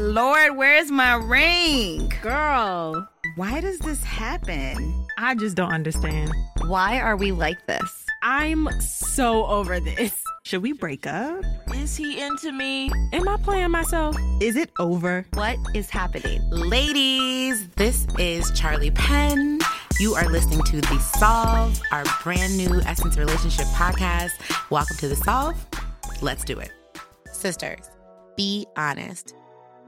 Lord, where's my ring? Girl, Why does this happen? I just don't understand. Why are we like this? I'm so over this. Should we break up? Is he into me? Am I playing myself? Is it over? What is happening? Ladies, this is Charli Penn. You are listening to The Solve, our brand new Essence Relationship podcast. Welcome to The Solve. Let's do it. Sisters, be honest.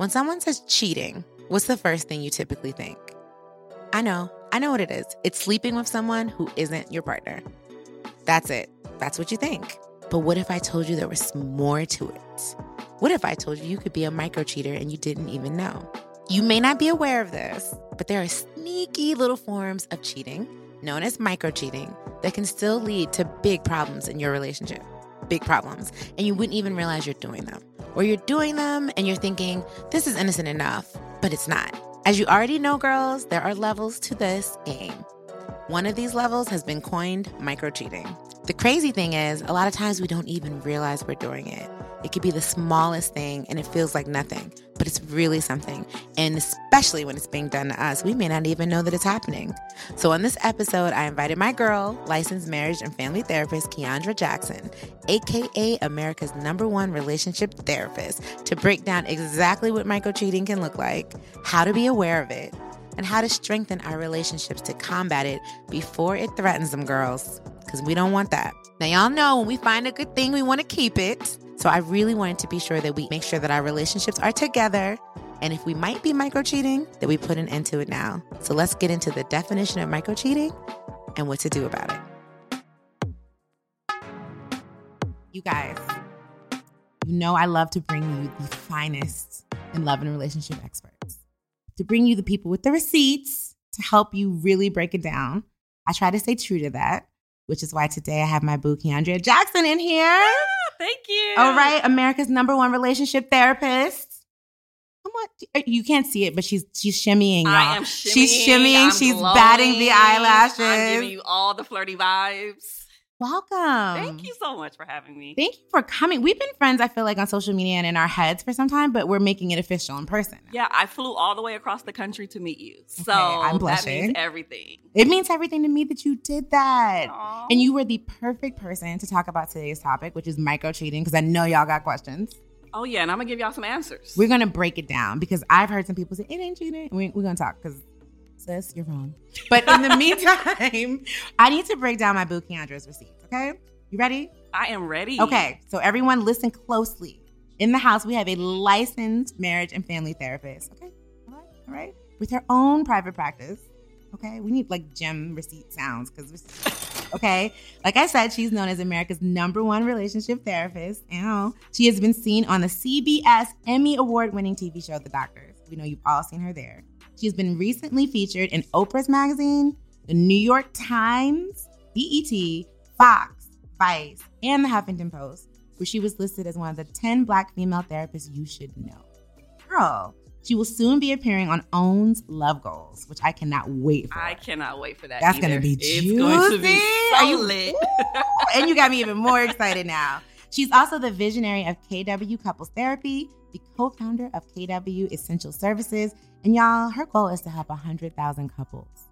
When someone says cheating, what's the first thing you typically think? I know, I know what it is. It's sleeping with someone who isn't your partner. That's it. That's what you think. But what if I told you there was more to it? What if I told you you could be a micro cheater and you didn't even know? You may not be aware of this, but there are sneaky little forms of cheating, known as micro cheating, that can still lead to big problems in your relationship. Big problems. And you wouldn't even realize you're doing them. Or you're doing them and you're thinking, this is innocent enough, but it's not. As you already know, girls, there are levels to this game. One of these levels has been coined micro cheating. The crazy thing is, a lot of times we don't even realize we're doing it. It could be the smallest thing and it feels like nothing, but it's really something. And especially when it's being done to us, we may not even know that it's happening. So, on this episode, I invited my girl, licensed marriage and family therapist Kiaundra Jackson, aka America's number one relationship therapist, to break down exactly what micro cheating can look like, how to be aware of it, and how to strengthen our relationships to combat it before it threatens them, girls. Because we don't want that. Now, y'all know when we find a good thing, we want to keep it. So, I really wanted to be sure that we make sure that our relationships are together. And if we might be micro cheating, that we put an end to it now. So, let's get into the definition of micro cheating and what to do about it. You guys, you know I love to bring you the finest in love and relationship experts to bring you the people with the receipts to help you really break it down. I try to stay true to that, which is why today I have my boo, Kiaundra Jackson, in here. Thank you. All right, America's number one relationship therapist. Come on, uh, you can't see it, but she's she's shimmying. Y'all. I am shimmying. She's shimmying. I'm she's glowing, batting the eyelashes. I'm giving you all the flirty vibes. Welcome. Thank you so much for having me. Thank you for coming. We've been friends, I feel like, on social media and in our heads for some time, but we're making it official in person. yeah, I flew all the way across the country to meet you. So I'm that blushing. means everything. It means everything to me that you did that. Aw. And you were the perfect person to talk about today's topic, which is micro cheating, because I know y'all got questions. Oh yeah, and I'm gonna give y'all some answers. We're gonna break it down because I've heard some people say it ain't cheating. We're gonna talk because sis, you're wrong. But in the meantime, I need to break down my boo Kiaundra's receipts. Okay, you ready? I am ready. Okay, so everyone listen closely. In the house, we have a licensed marriage and family therapist. Okay, all right, all right, with her own private practice. Okay, we need like gem receipt sounds because, okay, like I said, she's known as America's number one relationship therapist. Ow. She has been seen on the CBS Emmy Award winning TV show The Doctors. We know you've all seen her there. She's been recently featured in Oprah's magazine, the New York Times, BET, Fox, Vice, and the Huffington Post, where she was listed as one of the 10 black female therapists you should know. Girl, she will soon be appearing on OWN's Love Goals, which I cannot wait for. I cannot wait for that. That's either. gonna be It's going to be juicy. so Are you- lit. and you got me even more excited now. She's also the visionary of KW Couples Therapy, the co-founder of KW Essential Services, and y'all, her goal is to help 100,000 couples.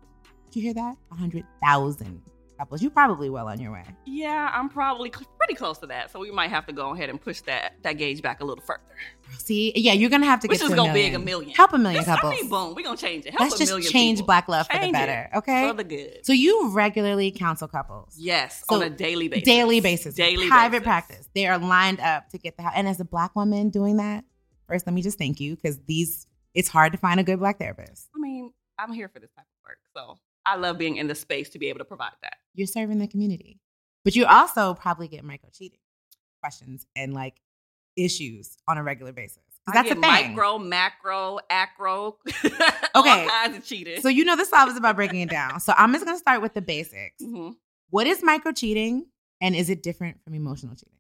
Did you hear that? 100,000 couples. You probably well on your way. yeah, I'm probably cl- pretty close to that. So we might have to go ahead and push that that gauge back a little further. See, yeah, you're gonna have to get is to a gonna be a million. Help a million This- couples. I mean, boom, we're gonna change it. Help Let's just change people. black love for the better, okay? For the good. So you regularly counsel couples. yes, So, on a daily basis. Daily basis. Daily Private basis. practice. They are lined up to get the help. And as a black woman doing that, first let me just thank you because these it's hard to find a good black therapist. I mean, I'm here for this type of work, so I love being in the space to be able to provide that. You're serving the community. But you also probably get micro cheating questions and like issues on a regular basis. I that's get a thing. micro, macro, acro, Okay. all kinds of cheating. So you know the solve is about breaking it down. So I'm just gonna start with the basics. Mhm. What is micro cheating and is it different from emotional cheating?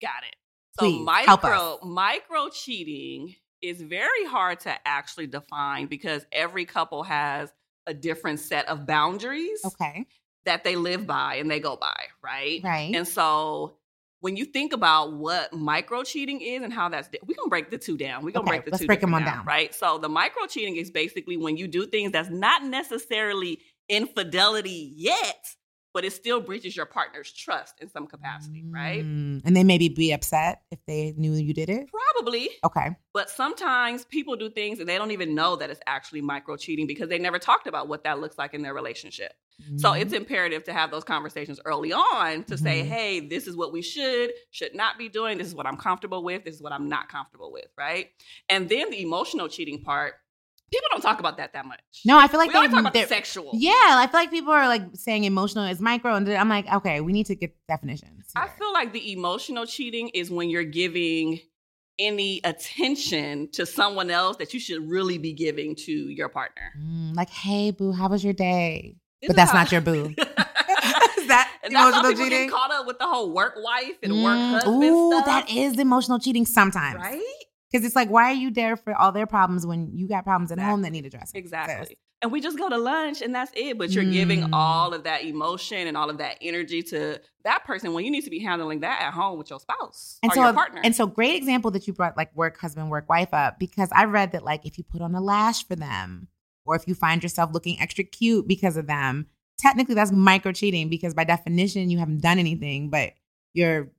Got it. So Please, micro micro cheating is very hard to actually define because every couple has a different set of boundaries Okay. that they live by and they go by, right? Right. And so when you think about what micro cheating is and how that's, we're gonna break the two down. We're gonna Okay, break the let's two break 'em different on down. right? So the micro cheating is basically when you do things that's not necessarily infidelity yet, but it still breaches your partner's trust in some capacity, right? Mm, And they maybe be upset if they knew you did it. Probably, Okay. but sometimes people do things and they don't even know that it's actually micro cheating because they never talked about what that looks like in their relationship. So Mhm. it's imperative to have those conversations early on to say, Mhm. hey, this is what we should, should not be doing. This is what I'm comfortable with. This is what I'm not comfortable with, right? And then the emotional cheating part, people don't talk about that that much. no, I feel like we only they talk about the sexual. Yeah, I feel like people are like saying emotional is micro, and I'm like, okay, we need to get definitions. I feel like the emotional cheating is when you're giving any attention to someone else that you should really be giving to your partner. Mm, like, hey, boo, how was your day? This but that's how- not your boo. is that And that's how emotional cheating? get caught up with the whole work wife and work Mm, husband ooh, stuff. that is emotional cheating sometimes, right. Because it's like, why are you there for all their problems when you got problems at home that need addressing? Exactly. And we just go to lunch and that's it. But you're giving Mm. all of that emotion and all of that energy to that person when you need to be handling that at home with your spouse and or so your partner. and so great example that you brought like work husband work wife up because i read that like if you put on a lash for them or if you find yourself looking extra cute because of them technically that's micro cheating because by definition you haven't done anything but you're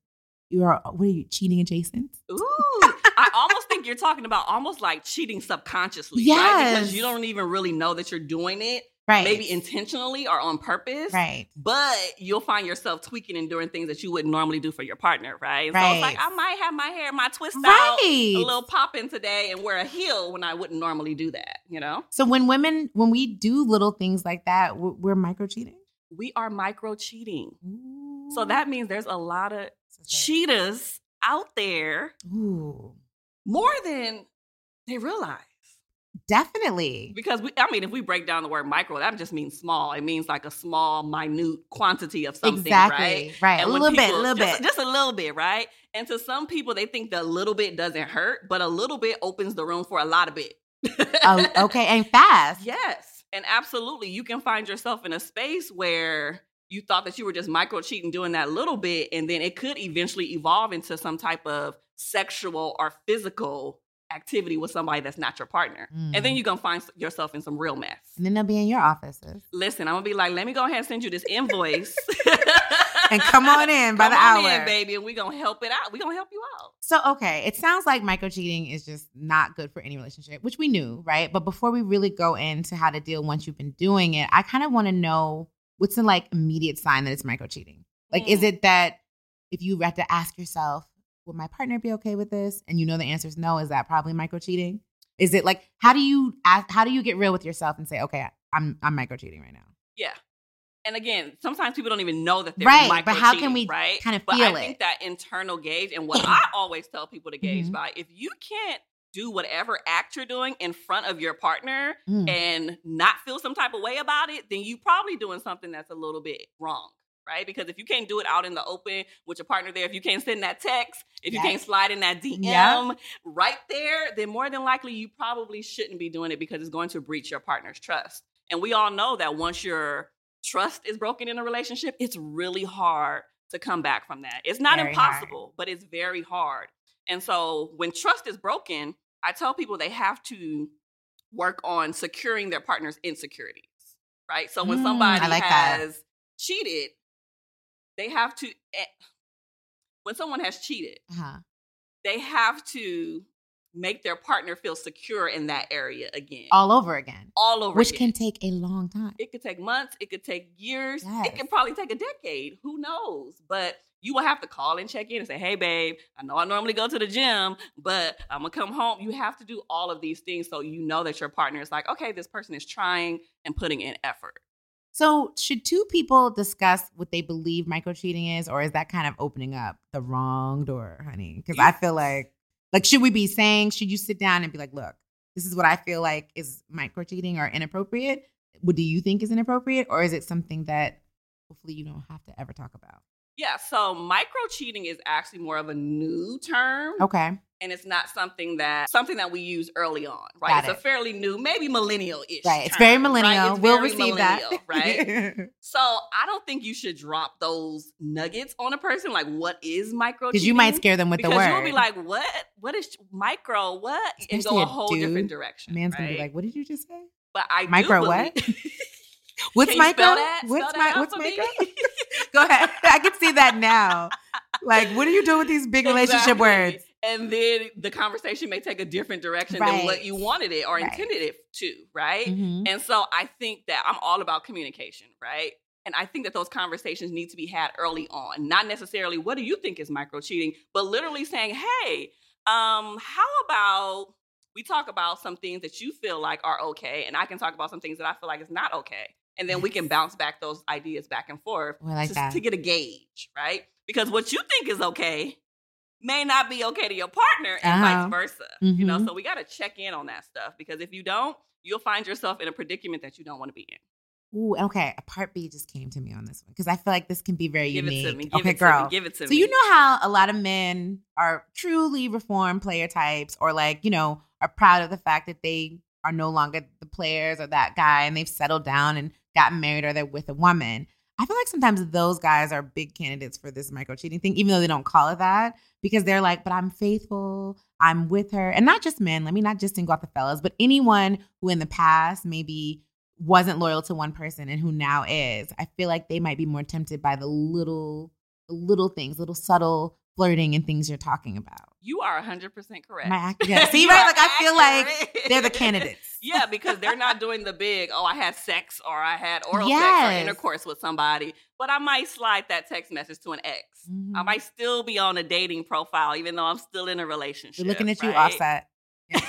you're what are you cheating adjacent Ooh, I almost think you're talking about almost like cheating subconsciously, right? Because you don't even really know that you're doing it, right maybe intentionally or on purpose. right But you'll find yourself tweaking and doing things that you wouldn't normally do for your partner, right? And So it's like I might have my hair, my twist out a little popping today and wear a heel when I wouldn't normally do that, you know? so when women when we do little things like that we're, we're micro cheating We are micro cheating. So that means there's a lot of cheaters out there Ooh, more than they realize. definitely Because we, I mean, if we break down the word micro, that just means small. It means like a small, minute quantity of something, exactly right? right, a And little bit a little just, bit just a little bit, right? And to some people, they think the little bit doesn't hurt, but a little bit opens the room for a lot of bit. oh, okay and fast Yes. And absolutely, you can find yourself in a space where you thought that you were just micro cheating doing that little bit, and then it could eventually evolve into some type of sexual or physical activity with somebody that's not your partner. And then Mm. you're going to find yourself in some real mess. and then they'll be in your offices Listen, I'm going to be like, let me go ahead and send you this invoice. and come on in by Come the on hour in, baby, and we're going to help it out. We're going to help you out. So, okay, it sounds like micro cheating is just not good for any relationship, which we knew, right? But before we really go into how to deal once you've been doing it, I kind of want to know what's the like immediate sign that it's micro cheating. Like, is Mm. it that if you have to ask yourself, would my partner be okay with this? And you know the answer is no, is that probably micro cheating? Is it like how do you ask, how do you get real with yourself and say, okay, I'm I'm micro cheating right now? Yeah. And again, sometimes people don't even know that they're Right, but how can we right? kind of but feel I it? think that internal gauge and what I always tell people to gauge Mhm. by if you can't do whatever act you're doing in front of your partner Mm. and not feel some type of way about it, then you're probably doing something that's a little bit wrong. Right? Because if you can't do it out in the open with your partner there, if you can't send that text, if you can't slide in that DM Yeah. right there, then more than likely you probably shouldn't be doing it because it's going to breach your partner's trust. And we all know that once your trust is broken in a relationship, it's really hard to come back from that. It's not Very hard. impossible, but it's very hard. And so when trust is broken, I tell people they have to work on securing their partner's insecurities, right? So when Mm, somebody like that. has cheated, they have to, eh, when someone has cheated, Uh-huh. they have to make their partner feel secure in that area again. All over again, all over which again. can take a long time. It could take months. It could take years. Yes. It could probably take a decade. Who knows? But you will have to call and check in and say, hey, babe, I know I normally go to the gym, but I'm to come home. You have to do all of these things so you know that your partner is like, okay, this person is trying and putting in effort. So, should two people discuss what they believe micro cheating is, or is that kind of opening up the wrong door, honey? Because I feel like, like, should we be saying, should you sit down and be like, look, this is what I feel like is micro cheating or inappropriate? What do you think is inappropriate, or is it something that hopefully you don't have to ever talk about? Yeah, so micro cheating is actually more of a new term. Okay. And it's not something that something that we use early on, right? Got it's it. a fairly new, maybe millennial-ish. Right. It's very term, right? millennial. It's we'll very receive that. right? So I don't think you should drop those nuggets on a person. Like, what is micro? Because you might scare them with because the word. you'll be like, "What? What is micro? What?" and Especially go a whole dude. different direction. Man's gonna be like, "What did you just say? "But I micro what? What's micro? What's my what's micro? Go ahead. I can see that now. Like, what are you doing with these big relationship words? And then the conversation may take a different direction Right. than what you wanted it or Right. intended it to, right? Mhm. And so I think that I'm all about communication, right? And I think that those conversations need to be had early on, not necessarily what do you think is micro cheating, but literally saying, hey, um, how about we talk about some things that you feel like are okay, and I can talk about some things that I feel like is not okay. And then we can bounce back those ideas back and forth Oh, like to, to get a gauge, right? Because what you think is okay may not be okay to your partner and Uh-huh. vice versa. You know, Mhm. so we got to check in on that stuff because if you don't, you'll find yourself in a predicament that you don't want to be in. Ooh, okay. A part B just came to me on this one because I feel like this can be very Give unique. it to me. Give okay, it girl. to me. Give it to So me. So you know how a lot of men are truly reformed player types, or like you know are proud of the fact that they are no longer the players or that guy, and they've settled down and gotten married, or they're with a woman. I feel like sometimes those guys are big candidates for this micro cheating thing, even though they don't call it that, because they're like, "But I'm faithful, I'm with her," and not just men. Let me not just single out the fellas, but anyone who in the past maybe wasn't loyal to one person and who now is. I feel like they might be more tempted by the little little things, little subtle flirting and things you're talking about. you are 100% correct. Am I? Yeah. See, right? Like, I feel like. They're the candidates. Yeah, because they're not doing the big, oh, I had sex or I had oral sex or intercourse with somebody, but I might slide that text message to an ex. I Mhm. might still be on a dating profile, even though I'm still in a relationship. We're looking at you, right? Offset.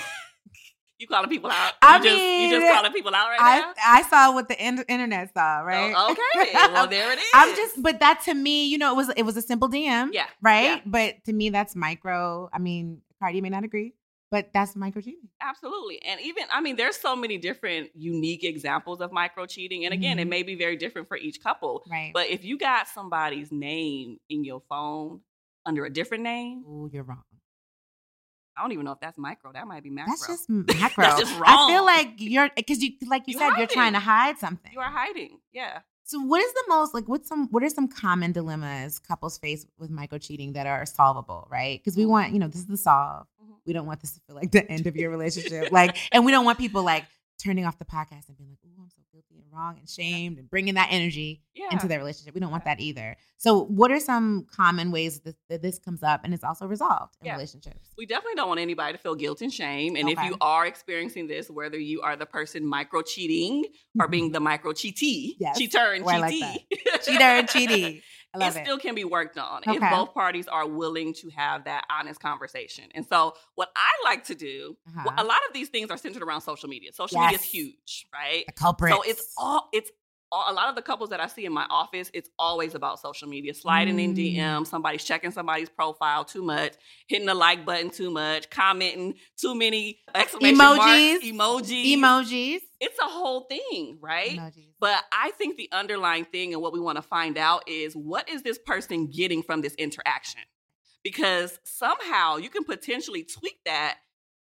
You calling people out? I you just, you just mean, calling people out right I now? I saw what the in- internet saw, right? Oh, okay. Well, there it is. I'm just, but that to me, you know, it was it was a simple DM, Yeah. right? yeah. But to me, that's micro. I mean, Cardi may not agree, but that's micro cheating. Absolutely. And even, I mean, there's so many different unique examples of micro cheating. And again, it Mhm. may be very different for each couple. Right. But if you got somebody's name in your phone under a different name, Ooh, you're wrong. I don't even know if that's micro. That might be macro. That's just macro. That's just wrong. I feel like you're because you like you You said you're trying to hide something. you are hiding. Yeah. So what is the most like what's some what are some common dilemmas couples face with micro cheating that are solvable, right? Because we want, you know, this is the solve. We don't want this to feel like the end of your relationship. like and we don't want people like turning off the podcast and being like, "Oh, I'm so guilty and wrong and shamed," and bringing that energy Yeah. into their relationship. We don't want that either. So, what are some common ways that, that this comes up and it's also resolved in Yeah. relationships? we definitely don't want anybody to feel guilt and shame. And if you are experiencing this, whether you are the person micro cheating or being the micro cheatee. Yes. cheater and Oh, I like cheatee, cheater and cheaty. It it. still can be worked on if both parties are willing to have that honest conversation. And so, what I like to do, Uh-huh. a lot of these things are centered around social media. Social media is huge, right? the culprit. So it's all it's a lot of the couples that I see in my office. It's always about social media, sliding in Mm. DM, somebody's checking somebody's profile too much, hitting the like button too much, commenting too many exclamation Emojis. marks, emojis. emojis. It's a whole thing, right? Emojis. But I think the underlying thing and what we want to find out is what is this person getting from this interaction? Because somehow you can potentially tweak that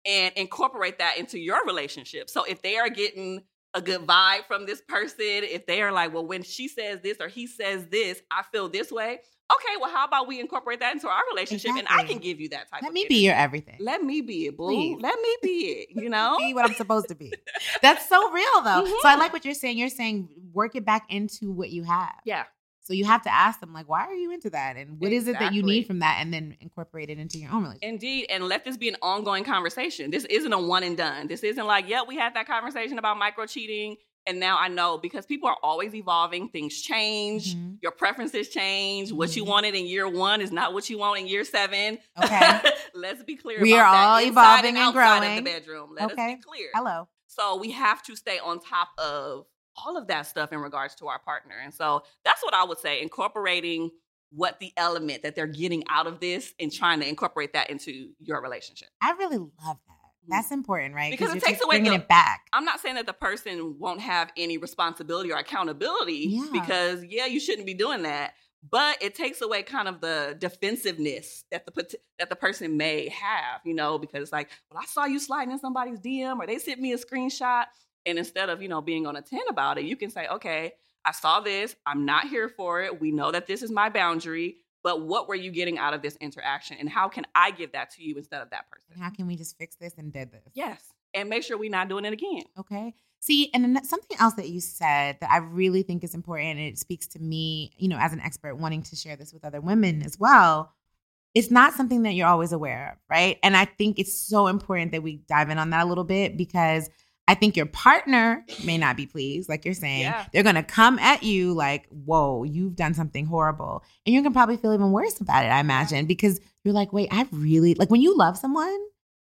and incorporate that into your relationship. So if they are getting a good vibe from this person, if they are like, well, when she says this or he says this, I feel this way. Okay, well, how about we incorporate that into our relationship and I can give you that type Let me be your everything. Let me be it, boo. Please. Let me be it, you know? be what I'm supposed to be. That's so real though. So I Mhm. like what you're saying. You're saying work it back into what you have. Yeah. So you have to ask them like, why are you into that, and what is it that you need from that, and then incorporate it into your own relationship. Indeed, and let this be an ongoing conversation. This isn't a one and done. This isn't like, yeah, we had that conversation about micro cheating, and now I know because people are always evolving. Things change. Mhm. Your preferences change. What you Mhm. wanted in year one is not what you want in year seven. Okay. Let's be clear. We about are that. all Inside evolving and outside growing. Of the bedroom. Let Okay. us be clear. Hello. So we have to stay on top of all of that stuff in regards to our partner. And so that's what I would say, incorporating what the element that they're getting out of this and trying to incorporate that into your relationship. I really love that. That's important, right? Mm-hmm. Because it takes away bringing the- it back. I'm not saying that the person won't have any responsibility or accountability Yeah. because yeah, you shouldn't be doing that. but it takes away kind of the defensiveness that the that the person may have, you know, because it's like, well, I saw you sliding in somebody's DM or they sent me a screenshot. And instead of, you know, being on a 10 about it, you can say, okay, I saw this. I'm not here for it. We know that this is my boundary, but what were you getting out of this interaction? And how can I give that to you instead of that person? And how can we just fix this and did this? Yes. And make sure we're not doing it again. Okay. See, and then something else that you said that I really think is important, and it speaks to me, you know, as an expert wanting to share this with other women as well. It's not something that you're always aware of, right? And I think it's so important that we dive in on that a little bit because I think your partner may not be pleased, like you're saying. Yeah. They're gonna come at you like, whoa, you've done something horrible. And you can probably feel even worse about it, I imagine, because you're like, wait, I really like when you love someone,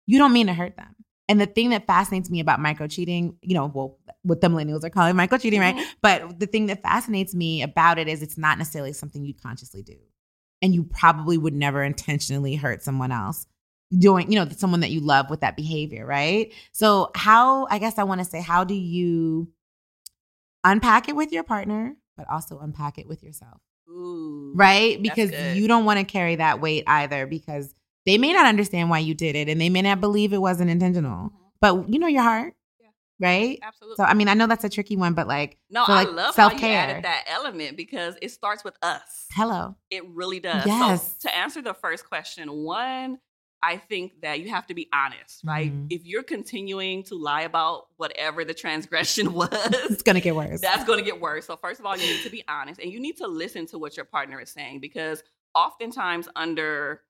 you don't mean to hurt them. And the thing that fascinates me about micro cheating, you know, well, what the millennials are calling micro cheating, right? Mhm. But the thing that fascinates me about it is it's not necessarily something you consciously do. And you probably would never intentionally hurt someone else doing, you know, someone that you love with that behavior, right? So, how, I guess I want to say, how do you unpack it with your partner, but also unpack it with yourself, Ooh. right? Because you don't want to carry that weight either because they may not understand why you did it and they may not believe it wasn't intentional, Mhm. but you know your heart, right? Absolutely. So, I mean, I know that's a tricky one, but like, no, I like, love how you self-care. added that element because it starts with us. hello. It really does. Yes. So to answer the first question, one, I think that you have to be honest, right? Mhm. If you're continuing to lie about whatever the transgression was, It's going to get worse. that's going to get worse. So first of all, you need to be honest and you need to listen to what your partner is saying because oftentimes under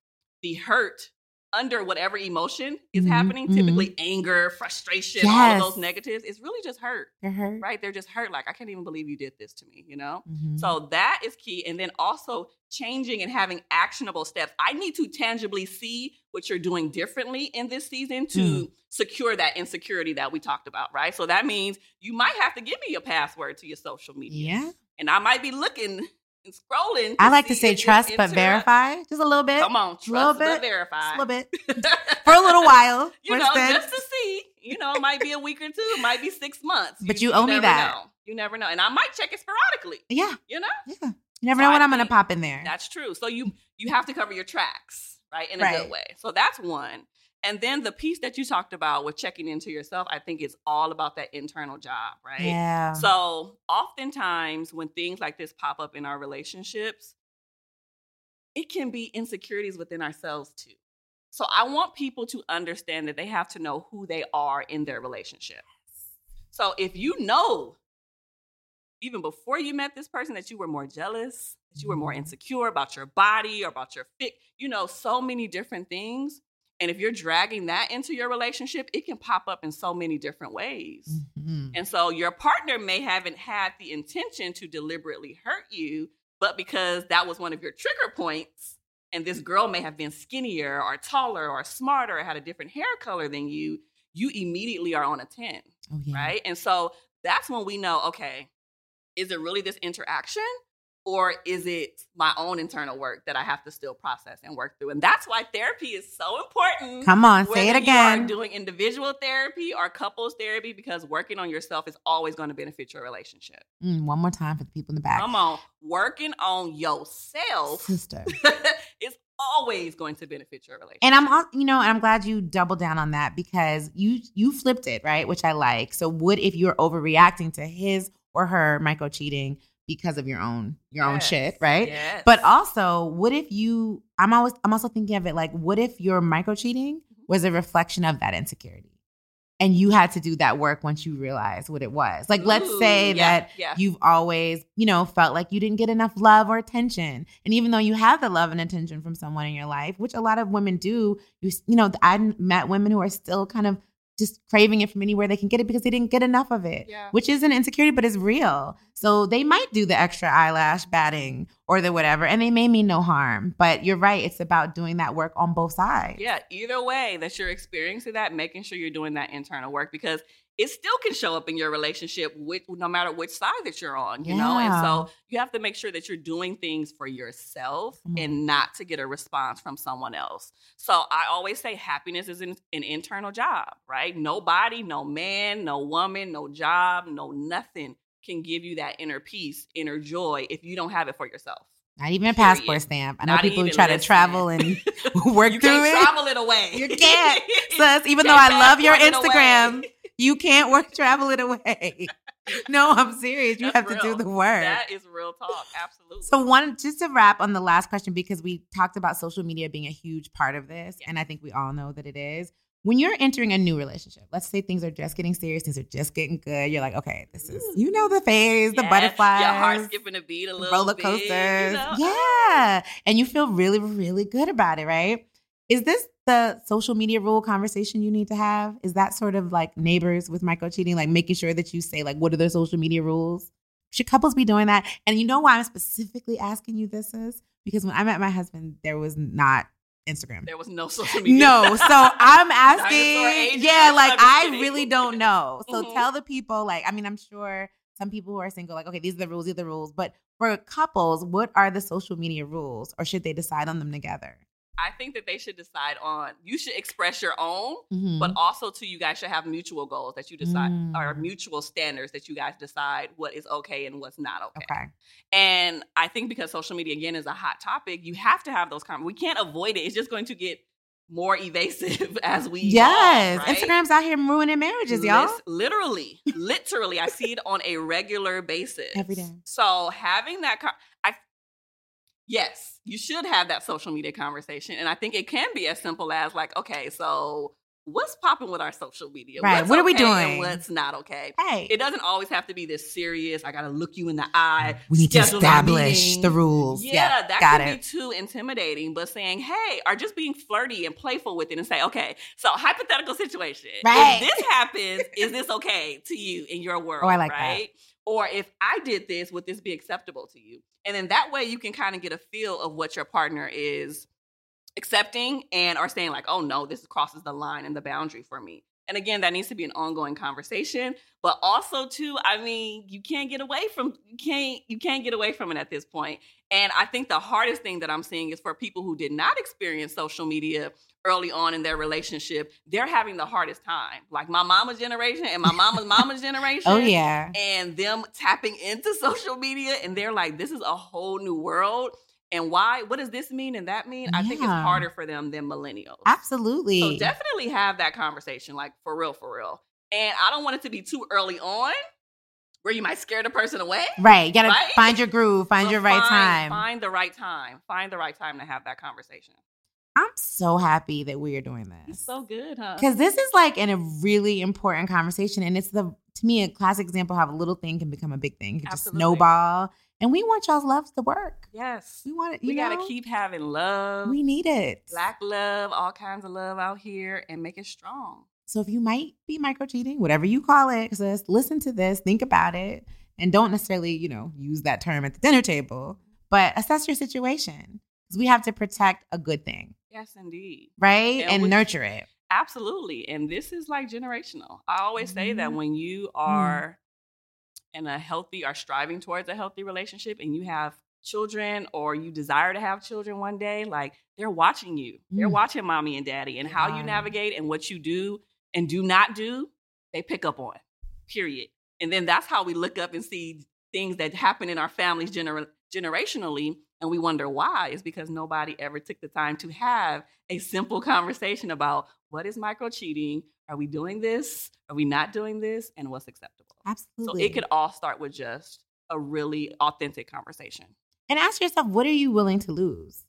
the hurt, under whatever emotion is Mhm, happening, mhm. typically anger, frustration, all of those negatives, it's really just hurt, right? They're just hurt. Like, I can't even believe you did this to me, you know? Mhm. So that is key. And then also changing and having actionable steps. I need to tangibly see what you're doing differently in this season to Mm. secure that insecurity that we talked about, right? So that means you might have to give me your password to your social media. yeah. And I might be looking and scrolling. I like to say trust but verify just a little bit. Come on, a little trust bit, but verify. Just a little bit. For a little while. you know, just to see. You know, it might be a week or two, it might be six months. But you owe me that. Know. You never know. And I might check it sporadically, yeah. you know? Yeah. You never So know when I I'm going to pop in there. That's true. So you you have to cover your tracks, right, in a Right. good way. So that's one. And then the piece that you talked about with checking into yourself, I think is all about that internal job, right? Yeah. So oftentimes when things like this pop up in our relationships, it can be insecurities within ourselves too. So I want people to understand that they have to know who they are in their relationship. So if you know, even before you met this person, that you were more jealous, that you were more Mhm. insecure about your body or about your fit, you know, so many different things. And if you're dragging that into your relationship, it can pop up in so many different ways. Mhm. And so your partner may haven't had the intention to deliberately hurt you, but because that was one of your trigger points, and this girl may have been skinnier or taller or smarter or had a different hair color than you, you immediately are on a 10, Oh, yeah. right? And so that's when we know, okay, is it really this interaction? Or is it my own internal work that I have to still process and work through? And that's why therapy is so important Come on, say it whether you are again. doing individual therapy or couples therapy, because working on yourself is always going to benefit your relationship. Mm, one more time for the people in the back. Come on, working on yourself Sister. is always going to benefit your relationship. And I'm, you know, and I'm glad you doubled down on that because you you flipped it, right? Which I like. So, what if you're overreacting to his or her micro cheating because of your own your own shit, right? yes. But also, what if you? I'm always I'm also thinking of it like, what if your micro cheating Mm-hmm. was a reflection of that insecurity, and you had to do that work once you realized what it was. Like, let's say yeah, that yeah. you've always, you know, felt like you didn't get enough love or attention. And even though you have the love and attention from someone in your life, which a lot of women do, you, you know, I met women who are still kind of just craving it from anywhere they can get it because they didn't get enough of it, Yeah. which is an insecurity, but it's real. So they might do the extra eyelash batting or the whatever, and they may mean no harm. But you're right. It's about doing that work on both sides. Yeah, either way that you're experiencing that, making sure you're doing that internal work because it still can show up in your relationship with no matter which side that you're on, you know? And so you have to make sure that you're doing things for yourself on. and not to get a response from someone else. So I always say happiness is an, an internal job, right? Nobody, no man, no woman, no job, no nothing can give you that inner peace, inner joy if you don't have it for yourself. Not even a Period. passport stamp. I know Not people who try to travel and work you through can't it. travel it away. You can't, sis. Even though I love your. Instagram, you can't work travel it away. no, I'm serious. You That's have to do the work. That is real talk. Absolutely. So one just to wrap on the last question because we talked about social media being a huge part of this Yeah. and I think we all know that it is. When you're entering a new relationship, let's say things are just getting serious, things are just getting good. You're like, okay, this is you know the phase, the butterflies, Your heart skipping a beat a little roller bit, coasters. you know? Yeah. And you feel really, really good about it, right? Is this the social media rule conversation you need to have? Is that sort of like neighbors with micro cheating, like making sure that you say, like, what are their social media rules? Should couples be doing that? And you know why I'm specifically asking you this is because when I met my husband, there was not Instagram. There was no social media. No, so I'm asking. Yeah, like I really don't know. So Mhm. tell the people, like, I mean, I'm sure some people who are single, like, okay, these are the rules, these are the rules. But for couples, what are the social media rules, or should they decide on them together? I think that they should decide on. You should express your own, Mhm. but also too, you guys should have mutual goals that you decide, or Mm. mutual standards that you guys decide what is okay and what's not okay. okay, And I think because social media again is a hot topic, you have to have those conversations. We can't avoid it. It's just going to get more evasive as we yes, evolve, right? Instagram's out here ruining marriages, y'all. Literally, literally, I see it on a regular basis Every day. So having that, con- I yes, you should have that social media conversation, and I think it can be as simple as like, okay, so what's popping with our social media? Right, What's what are we okay and doing? What's not okay? Hey, It doesn't always have to be this serious. I got to look you in the eye. we need to establish the rules. Yeah, that got can it. be too intimidating. But saying, "Hey," or just being flirty and playful with it, and say, "Okay, so hypothetical situation. Right. If this happens, is this okay to you in your world? Oh, I like that. Or if I did this, would this be acceptable to you? And then that way, you can kind of get a feel of what your partner is accepting and are saying like, "Oh no, this crosses the line and the boundary for me." And again, that needs to be an ongoing conversation. But also, too, I mean, you can't get away from you can't you can't get away from it at this point. And I think the hardest thing that I'm seeing is for people who did not experience social media early on in their relationship, they're having the hardest time. Like my mama's generation and my mama's mama's generation. Oh yeah, And them tapping into social media and they're like, this is a whole new world. And why? What does this mean and that mean? I think it's harder for them than millennials. absolutely. So definitely have that conversation, like for real, for real. And I don't want it to be too early on where you might scare the person away. right, you gotta Right? find your groove, find your right find- time. Find the right time. Find the right time to have that conversation. I'm so happy that we are doing It's this. so good, huh? Because this is like in a really important conversation. And it's the, to me, a classic example of how a little thing can become a big thing, it can just snowball. And we want y'all's loves to work. Yes. We want it, you We gotta keep having love. we need it. black love, all kinds of love out here and make it strong. So if you might be micro cheating, whatever you call it, sis, listen to this, think about it, and don't necessarily, you know, use that term at the dinner table, but assess your situation. Because we have to protect a good thing, Yes, indeed. right? And And, we- nurture it. Absolutely. And this is like generational. I always say that Mhm. when you are in a healthy or striving towards a healthy relationship and you have children or you desire to have children one day, like they're watching you. They're Mm. watching mommy and daddy and how Wow. you navigate and what you do and do not do, they pick up on. Period. And then that's how we look up and see things that happen in our families gener- generationally and we wonder why is because nobody ever took the time to have a simple conversation about what is micro cheating are we doing this are we not doing this and what's acceptable Absolutely. so it could all start with just a really authentic conversation and ask yourself, what are you willing to lose?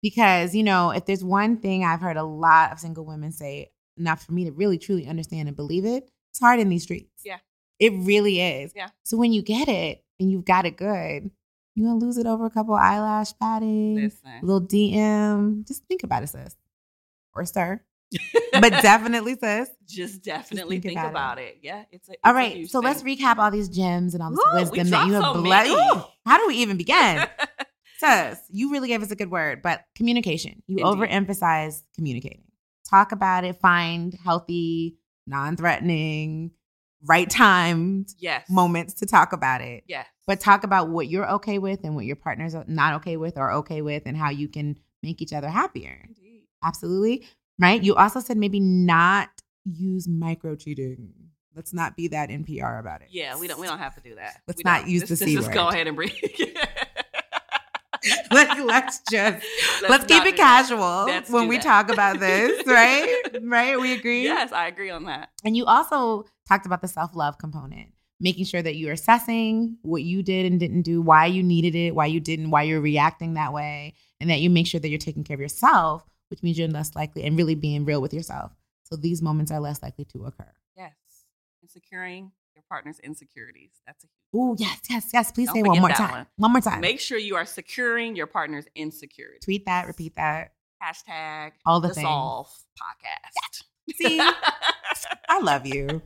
Because, you know, if there's one thing I've heard a lot of single women say, enough for me to really truly understand and believe it, it's hard in these streets. Yeah. It really is. Yeah. So when you get it and you've got it good, you're going to lose it over a couple eyelash padding, a listen little DM. Just think about it, sis. Or sir. But definitely, sis. just definitely think think, about about, it. yeah it's a, it's All right. So let's recap all these gems and all this we wisdom that you have so blessed. How do we even begin? Sis, you really gave us a good word, but communication. You Indeed. overemphasize communicating. Talk about it, find healthy, non threatening, right timed yes moments to talk about it. yes But talk about what you're okay with and what your partner's not okay with or okay with and how you can make each other happier. Indeed. Absolutely. Right? You also said maybe not use micro cheating. Let's not be that NPR about it. yeah we don't we don't have to do that Let's We not don't. use the Let's- C let's just go ahead and breathe like let's just let's, keep it that. casual Let's when we that. talk about this, right? right? We agree. Yes, I agree on that. And you also talked about the self love component, making sure that you're assessing what you did and didn't do, why you needed it, why you didn't, why you're reacting that way, and that you make sure that you're taking care of yourself, which means you're less likely and really being real with yourself. So these moments are less likely to occur. Yes. And securing your partner's insecurities. That's a huge. Oh, yes, yes, yes. Please Don't say one more time. one. One. more time. Make sure you are securing your partner's insecurity. Tweet that, repeat that. Hashtag All the the things. Solve podcast. See, I love you.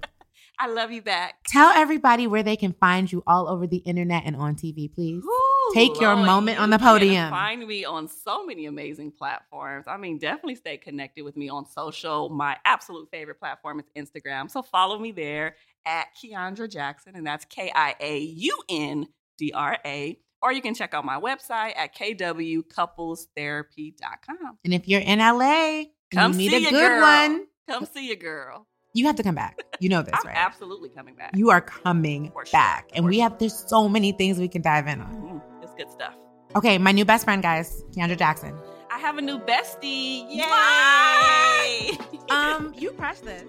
I love you back. Tell everybody where they can find you all over the internet and on TV, please. Ooh, Take your Lord, moment on you the can podium. Find me on so many amazing platforms. I mean, definitely stay connected with me on social. My absolute favorite platform is Instagram. So follow me there at Kiaundra Jackson, and that's K I A U N D R A. Or you can check out my website at kwcouplestherapy.com. And if you're in LA, Come you need see a good girl. one. Come see a girl. You have to come back. You know this, I'm right? absolutely coming back. You are coming sure, back. And for we sure. have, there's so many things we can dive in on. Mm, it's good stuff. Okay, my new best friend, guys, Kiaundra Jackson. I have a new bestie. Yay! Um, you crushed this.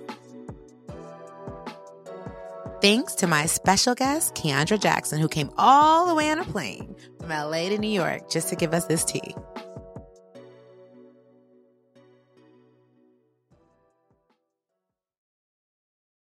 Thanks to my special guest, Kiaundra Jackson, who came all the way on a plane from LA to New York just to give us this tea.